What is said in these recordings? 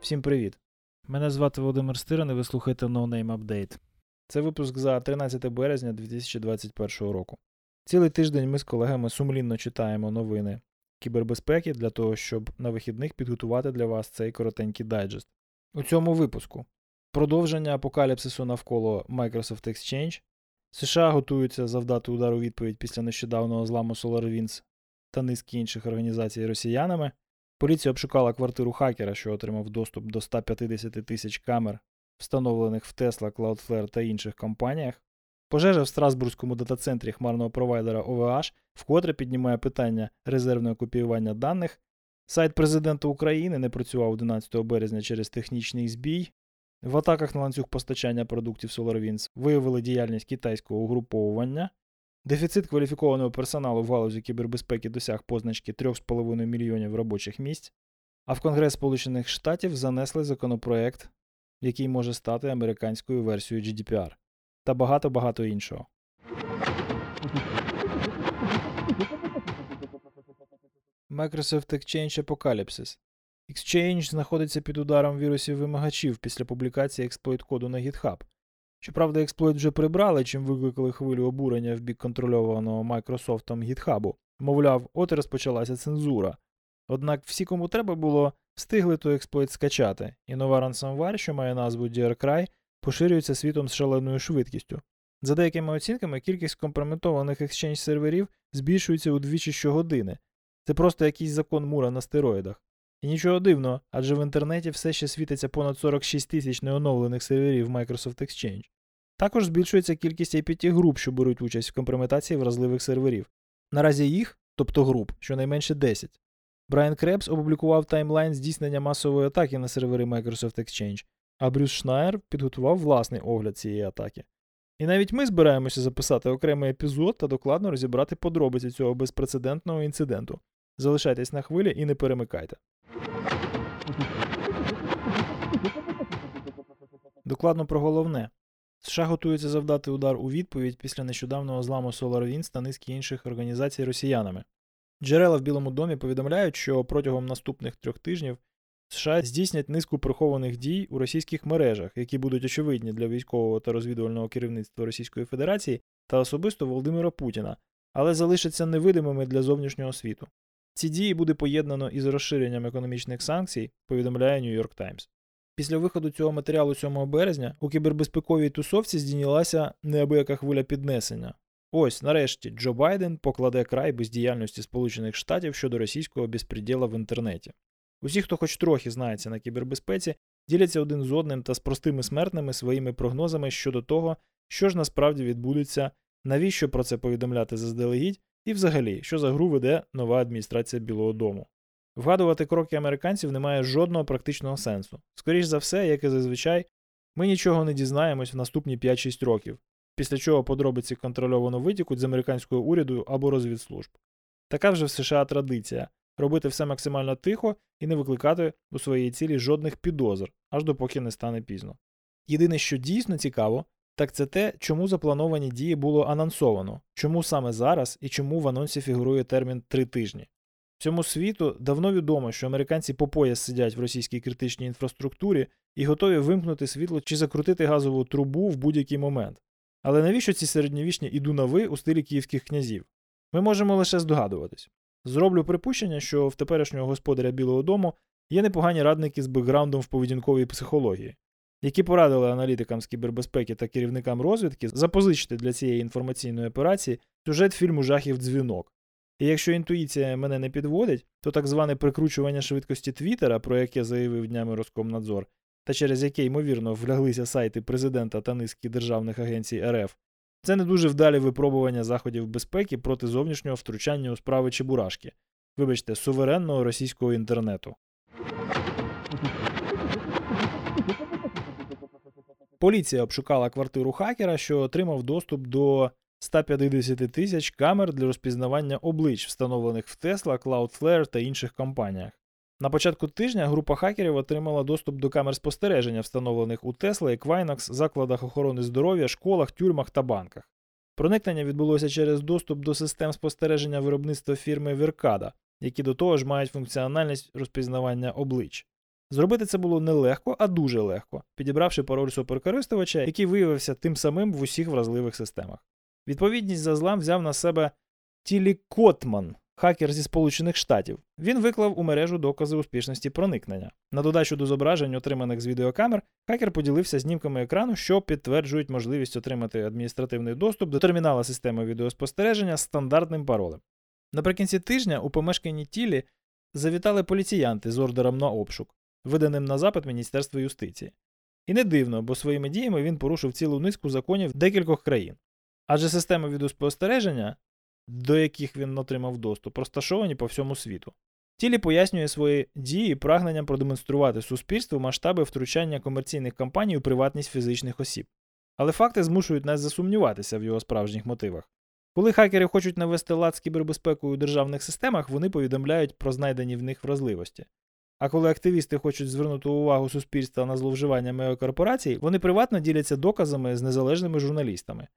Всім привіт! Мене звати Володимир Стирин і ви слухаєте No Name Update. Це випуск за 13 березня 2021 року. Цілий тиждень ми з колегами сумлінно читаємо новини кібербезпеки для того, щоб на вихідних підготувати для вас цей коротенький дайджест. У цьому випуску продовження апокаліпсису навколо Microsoft Exchange. США готуються завдати удар у відповідь після нещодавнього зламу SolarWinds та низки інших організацій росіянами. Поліція обшукала квартиру хакера, що отримав доступ до 150 тисяч камер, встановлених в Tesla, Cloudflare та інших компаніях. Пожежа в Страсбурзькому дата-центрі хмарного провайдера OVH вкотре піднімає питання резервного копіювання даних. Сайт президента України не працював 11 березня через технічний збій. В атаках на ланцюг постачання продуктів SolarWinds виявили діяльність китайського угруповування. Дефіцит кваліфікованого персоналу в галузі кібербезпеки досяг позначки 3,5 мільйонів робочих місць. А в Конгрес Сполучених Штатів занесли законопроект, який може стати американською версією GDPR та багато-багато іншого. Microsoft Exchange Apocalypse. Exchange знаходиться під ударом вірусів вимагачів після публікації експлойт коду на GitHub. Щоправда, експлойт вже прибрали, чим викликали хвилю обурення в бік контрольованого Microsoft GitHub. Мовляв, от і розпочалася цензура. Однак всі, кому треба було, встигли той експлойт скачати, і нова ransomware, що має назву DearCry, поширюється світом з шаленою швидкістю. За деякими оцінками, кількість компрометованих Exchange серверів збільшується удвічі щогодини. Це просто якийсь закон Мура на стероїдах. І нічого дивного, адже в інтернеті все ще світиться понад 46 тисяч неоновлених серверів Microsoft Exchange. Також збільшується кількість APT груп, що беруть участь в компрометації вразливих серверів. Наразі їх, тобто груп, щонайменше 10. Брайан Кребс опублікував timeline здійснення масової атаки на сервери Microsoft Exchange, а Брюс Шнайер підготував власний огляд цієї атаки. І навіть ми збираємося записати окремий епізод та докладно розібрати подробиці цього безпрецедентного інциденту. Залишайтесь на хвилі і не перемикайте. Докладно про головне. США готуються завдати удар у відповідь після нещодавнього зламу SolarWinds та низки інших організацій росіянами. Джерела в Білому домі повідомляють, що протягом наступних трьох тижнів США здійснять низку прихованих дій у російських мережах, які будуть очевидні для військового та розвідувального керівництва Російської Федерації та особисто Володимира Путіна, але залишаться невидимими для зовнішнього світу. Ці дії буде поєднано із розширенням економічних санкцій, повідомляє York Times. Після виходу цього матеріалу 7 березня у кібербезпековій тусовці здійнялася неабияка хвиля піднесення. Ось, нарешті, Джо Байден покладе край бездіяльності Сполучених Штатів щодо російського безпреділа в інтернеті. Усі, хто хоч трохи знається на кібербезпеці, діляться один з одним та з простими смертними своїми прогнозами щодо того, що ж насправді відбудеться, навіщо про це повідомляти заздалегідь, і взагалі, що за гру веде нова адміністрація Білого Дому. Вгадувати кроки американців немає жодного практичного сенсу. Скоріше за все, як і зазвичай, ми нічого не дізнаємось в наступні 5-6 років, після чого подробиці контрольовано витікуть з американського уряду або розвідслужб. Така вже в США традиція робити все максимально тихо і не викликати у своїй цілі жодних підозр, аж допоки не стане пізно. Єдине, що дійсно цікаво, так це те, чому заплановані дії було анонсовано, чому саме зараз і чому в анонсі фігурує термін три тижні. Всьому світу давно відомо, що американці по пояс сидять в російській критичній інфраструктурі і готові вимкнути світло чи закрутити газову трубу в будь-який момент. Але навіщо ці середньовічні іду на ви у стилі київських князів? Ми можемо лише здогадуватись. Зроблю припущення, що в теперішнього господаря Білого Дому є непогані радники з бекграундом в поведінковій психології, які порадили аналітикам з кібербезпеки та керівникам розвідки запозичити для цієї інформаційної операції сюжет фільму жахів дзвінок. І якщо інтуїція мене не підводить, то так зване прикручування швидкості Твіттера, про яке заявив днями Роскомнадзор, та через яке, ймовірно, вляглися сайти президента та низки державних агенцій РФ, це не дуже вдалі випробування заходів безпеки проти зовнішнього втручання у справи Чебурашки, вибачте, суверенного російського інтернету. Поліція обшукала квартиру хакера, що отримав доступ до 150 тисяч камер для розпізнавання облич, встановлених в Tesla, Cloudflare та інших компаніях. На початку тижня група хакерів отримала доступ до камер спостереження, встановлених у Tesla, Equinox, закладах охорони здоров'я, школах, тюрмах та банках. Проникнення відбулося через доступ до систем спостереження виробництва фірми Веркада, які до того ж мають функціональність розпізнавання облич. Зробити це було не легко, а дуже легко, підібравши пароль суперкористувача, який виявився тим самим в усіх вразливих системах. Відповідність за злам взяв на себе Тілі Котман, хакер зі Сполучених Штатів. Він виклав у мережу докази успішності проникнення. На додачу до зображень, отриманих з відеокамер, хакер поділився знімками екрану, що підтверджують можливість отримати адміністративний доступ до термінала системи відеоспостереження з стандартним паролем. Наприкінці тижня у помешканні тілі завітали поліціянти з ордером на обшук, виданим на запит Міністерства юстиції. І не дивно, бо своїми діями він порушив цілу низку законів декількох країн. Адже системи відеоспостереження, до яких він отримав доступ, розташовані по всьому світу. Тілі пояснює свої дії прагненням продемонструвати суспільству масштаби втручання комерційних компаній у приватність фізичних осіб. Але факти змушують нас засумніватися в його справжніх мотивах. Коли хакери хочуть навести лад з кібербезпекою у державних системах, вони повідомляють про знайдені в них вразливості. А коли активісти хочуть звернути увагу суспільства на зловживання меокорпорацій, вони приватно діляться доказами з незалежними журналістами.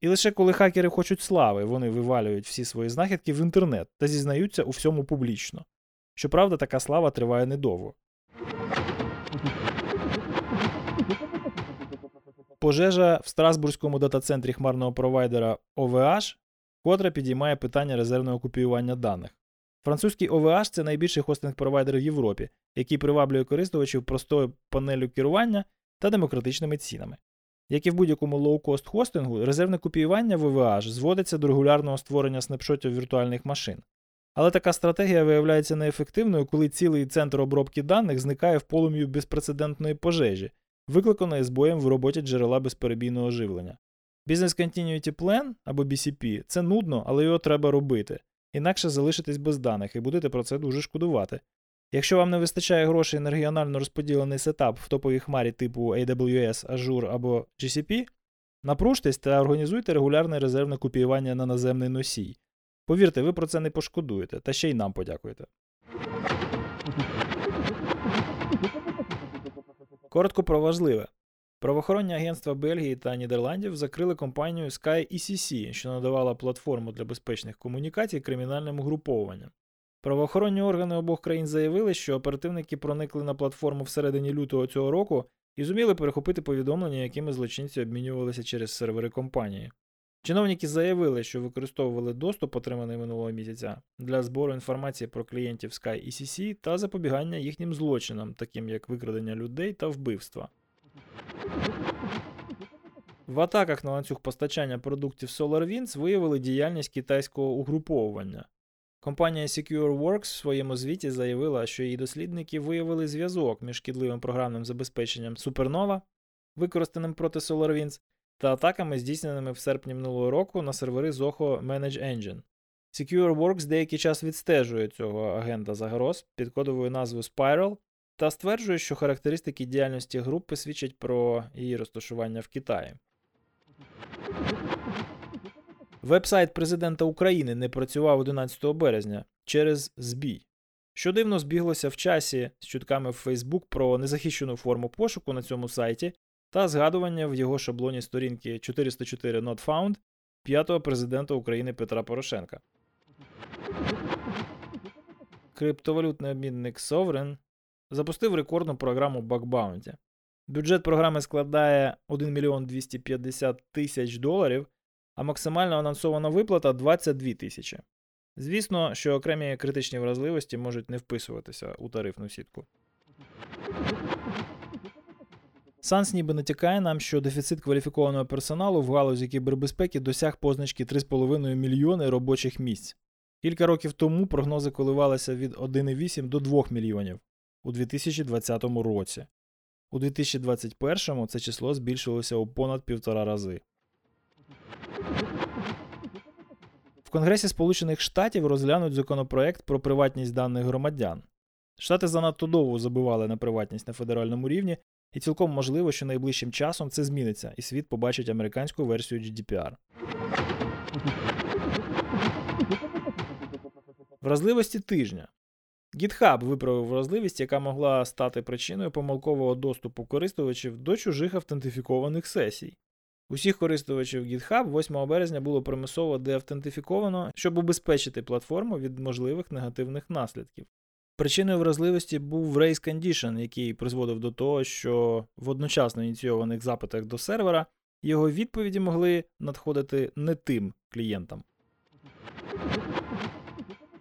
І лише коли хакери хочуть слави, вони вивалюють всі свої знахідки в інтернет та зізнаються у всьому публічно. Щоправда, така слава триває недовго. Пожежа в Страсбурзькому дата-центрі хмарного провайдера OVH котре підіймає питання резервного копіювання даних. Французький OVH це найбільший хостинг-провайдер в Європі, який приваблює користувачів простою панелю керування та демократичними цінами. Як і в будь-якому лоу-кост хостингу, резервне копіювання в OVH зводиться до регулярного створення снапшотів віртуальних машин. Але така стратегія виявляється неефективною, коли цілий центр обробки даних зникає в полум'ю безпрецедентної пожежі, викликаної збоєм в роботі джерела безперебійного живлення. Business Continuity Plan або BCP це нудно, але його треба робити, інакше залишитись без даних і будете про це дуже шкодувати. Якщо вам не вистачає грошей на регіонально розподілений сетап в топовій хмарі типу AWS, Azure або GCP, напружтесь та організуйте регулярне резервне копіювання на наземний носій. Повірте, ви про це не пошкодуєте, та ще й нам подякуєте. Коротко про важливе. Правоохоронні агентства Бельгії та Нідерландів закрили компанію Sky ECC, що надавала платформу для безпечних комунікацій кримінальним угруповуванням. Правоохоронні органи обох країн заявили, що оперативники проникли на платформу всередині лютого цього року і зуміли перехопити повідомлення, якими злочинці обмінювалися через сервери компанії. Чиновники заявили, що використовували доступ, отриманий минулого місяця, для збору інформації про клієнтів Sky ECC та запобігання їхнім злочинам, таким як викрадення людей та вбивства. В атаках на ланцюг постачання продуктів SolarWinds виявили діяльність китайського угруповування. Компанія SecureWorks в своєму звіті заявила, що її дослідники виявили зв'язок між шкідливим програмним забезпеченням Supernova, використаним проти SolarWinds, та атаками, здійсненими в серпні минулого року на сервери Zoho Manage Engine. SecureWorks деякий час відстежує цього агента загроз під кодовою назвою Spiral та стверджує, що характеристики діяльності групи свідчать про її розташування в Китаї. Вебсайт президента України не працював 11 березня через збій. Що дивно збіглося в часі з чутками в Facebook про незахищену форму пошуку на цьому сайті та згадування в його шаблоні сторінки 404 Not Found п'ятого президента України Петра Порошенка. Криптовалютний обмінник Sovereign запустив рекордну програму Bounty. Бюджет програми складає 1 мільйон 250 тисяч доларів, а максимально анонсована виплата 22 тисячі. Звісно, що окремі критичні вразливості можуть не вписуватися у тарифну сітку. Санс ніби натякає нам, що дефіцит кваліфікованого персоналу в галузі кібербезпеки досяг позначки 3,5 мільйони робочих місць. Кілька років тому прогнози коливалися від 1,8 до 2 мільйонів у 2020 році. У 2021 це число збільшилося у понад півтора рази. В Конгресі Сполучених Штатів розглянуть законопроект про приватність даних громадян. Штати занадто довго забивали на приватність на федеральному рівні, і цілком можливо, що найближчим часом це зміниться, і світ побачить американську версію GDPR. Вразливості тижня. GitHub виправив вразливість, яка могла стати причиною помилкового доступу користувачів до чужих автентифікованих сесій. Усіх користувачів GitHub 8 березня було примусово деавтентифіковано, щоб убезпечити платформу від можливих негативних наслідків. Причиною вразливості був race condition, який призводив до того, що в одночасно ініційованих запитах до сервера його відповіді могли надходити не тим клієнтам.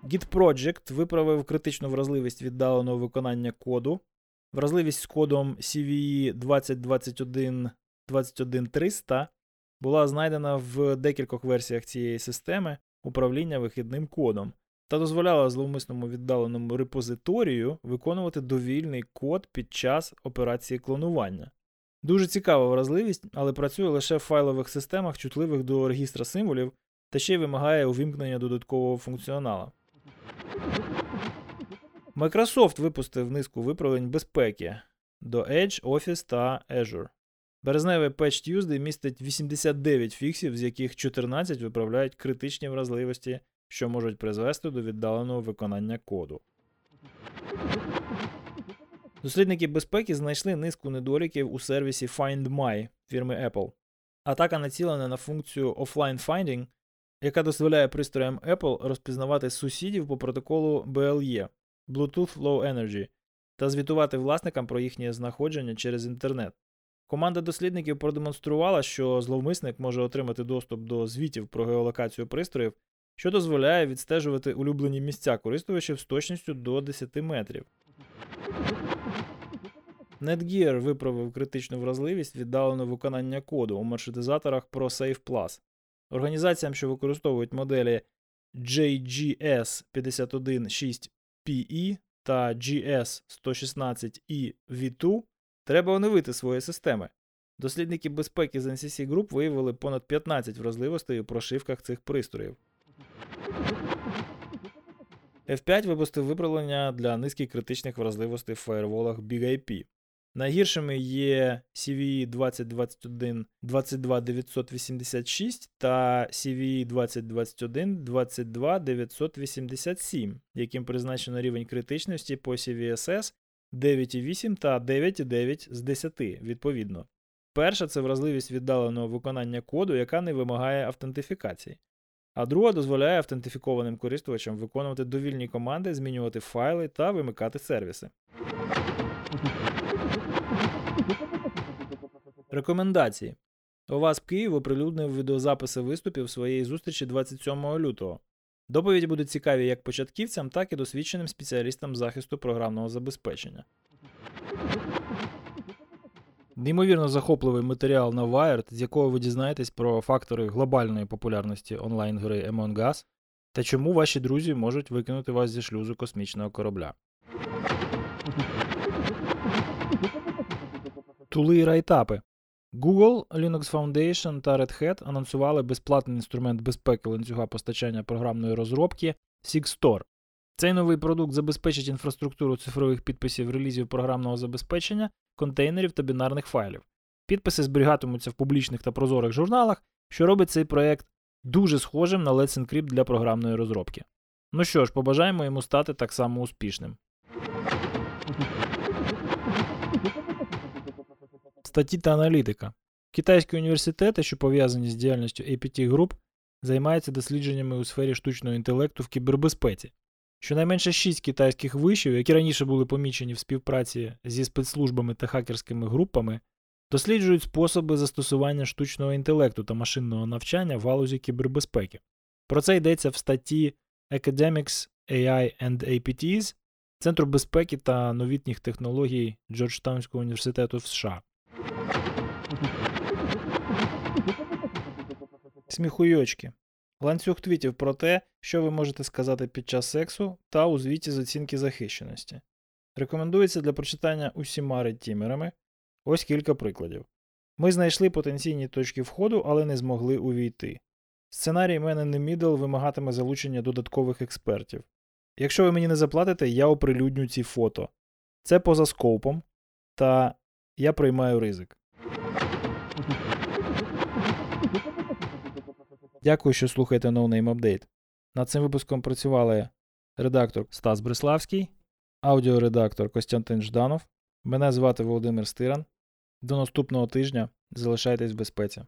Git Project виправив критичну вразливість віддаленого виконання коду. Вразливість з кодом CVE 2021 21300 була знайдена в декількох версіях цієї системи управління вихідним кодом та дозволяла зловмисному віддаленому репозиторію виконувати довільний код під час операції клонування. Дуже цікава вразливість, але працює лише в файлових системах, чутливих до регістра символів, та ще й вимагає увімкнення додаткового функціонала. Microsoft випустив низку виправлень безпеки до Edge, Office та Azure. Березневий Patch Tuesday містить 89 фіксів, з яких 14 виправляють критичні вразливості, що можуть призвести до віддаленого виконання коду. Дослідники безпеки знайшли низку недоліків у сервісі FindMy фірми Apple. Атака націлена на функцію Offline Finding, яка дозволяє пристроям Apple розпізнавати сусідів по протоколу BLE Bluetooth Low Energy та звітувати власникам про їхнє знаходження через інтернет. Команда дослідників продемонструвала, що зловмисник може отримати доступ до звітів про геолокацію пристроїв, що дозволяє відстежувати улюблені місця користувачів з точністю до 10 метрів. Netgear виправив критичну вразливість віддаленого виконання коду у маршрутизаторах ProSafe Plus. Організаціям, що використовують моделі JGS 516PE та GS 116E V2, треба оновити свої системи. Дослідники безпеки з NCC Group виявили понад 15 вразливостей у прошивках цих пристроїв. F5 випустив виправлення для низки критичних вразливостей в фаєрволах BigIP. Найгіршими є CVE 2021 22986 та CVE 2021 22987, яким призначено рівень критичності по CVSS 9,8 та 9,9 з 10 відповідно. Перша це вразливість віддаленого виконання коду, яка не вимагає автентифікації. А друга дозволяє автентифікованим користувачам виконувати довільні команди, змінювати файли та вимикати сервіси. Рекомендації. ОВАСП Київ оприлюднив відеозаписи виступів своєї зустрічі 27 лютого. Доповіді будуть цікаві як початківцям, так і досвідченим спеціалістам захисту програмного забезпечення. Неймовірно захопливий матеріал на Wired, з якого ви дізнаєтесь про фактори глобальної популярності онлайн-гри Among Us та чому ваші друзі можуть викинути вас зі шлюзу космічного корабля. Тули і райтапи. Google, Linux Foundation та Red Hat анонсували безплатний інструмент безпеки ланцюга постачання програмної розробки SigStore. Цей новий продукт забезпечить інфраструктуру цифрових підписів релізів програмного забезпечення, контейнерів та бінарних файлів. Підписи зберігатимуться в публічних та прозорих журналах, що робить цей проект дуже схожим на Let's Encrypt для програмної розробки. Ну що ж, побажаємо йому стати так само успішним. Статті та аналітика. Китайські університети, що пов'язані з діяльністю APT Group, займаються дослідженнями у сфері штучного інтелекту в кібербезпеці. Щонайменше шість китайських вишів, які раніше були помічені в співпраці зі спецслужбами та хакерськими групами, досліджують способи застосування штучного інтелекту та машинного навчання в галузі кібербезпеки. Про це йдеться в статті Academics AI and APTs Центру безпеки та новітніх технологій Джорджтаунського університету в США. Сміхуйочки. Ланцюг твітів про те, що ви можете сказати під час сексу, та у звіті з оцінки захищеності. Рекомендується для прочитання усіма редтімерами. Ось кілька прикладів. Ми знайшли потенційні точки входу, але не змогли увійти. Сценарій in the Middle вимагатиме залучення додаткових експертів. Якщо ви мені не заплатите, я оприлюдню ці фото. Це поза скопом, та я приймаю ризик. Дякую, що слухаєте No Name Update. Над цим випуском працювали редактор Стас Бриславський, аудіоредактор Костянтин Жданов. Мене звати Володимир Стиран. До наступного тижня залишайтесь в безпеці.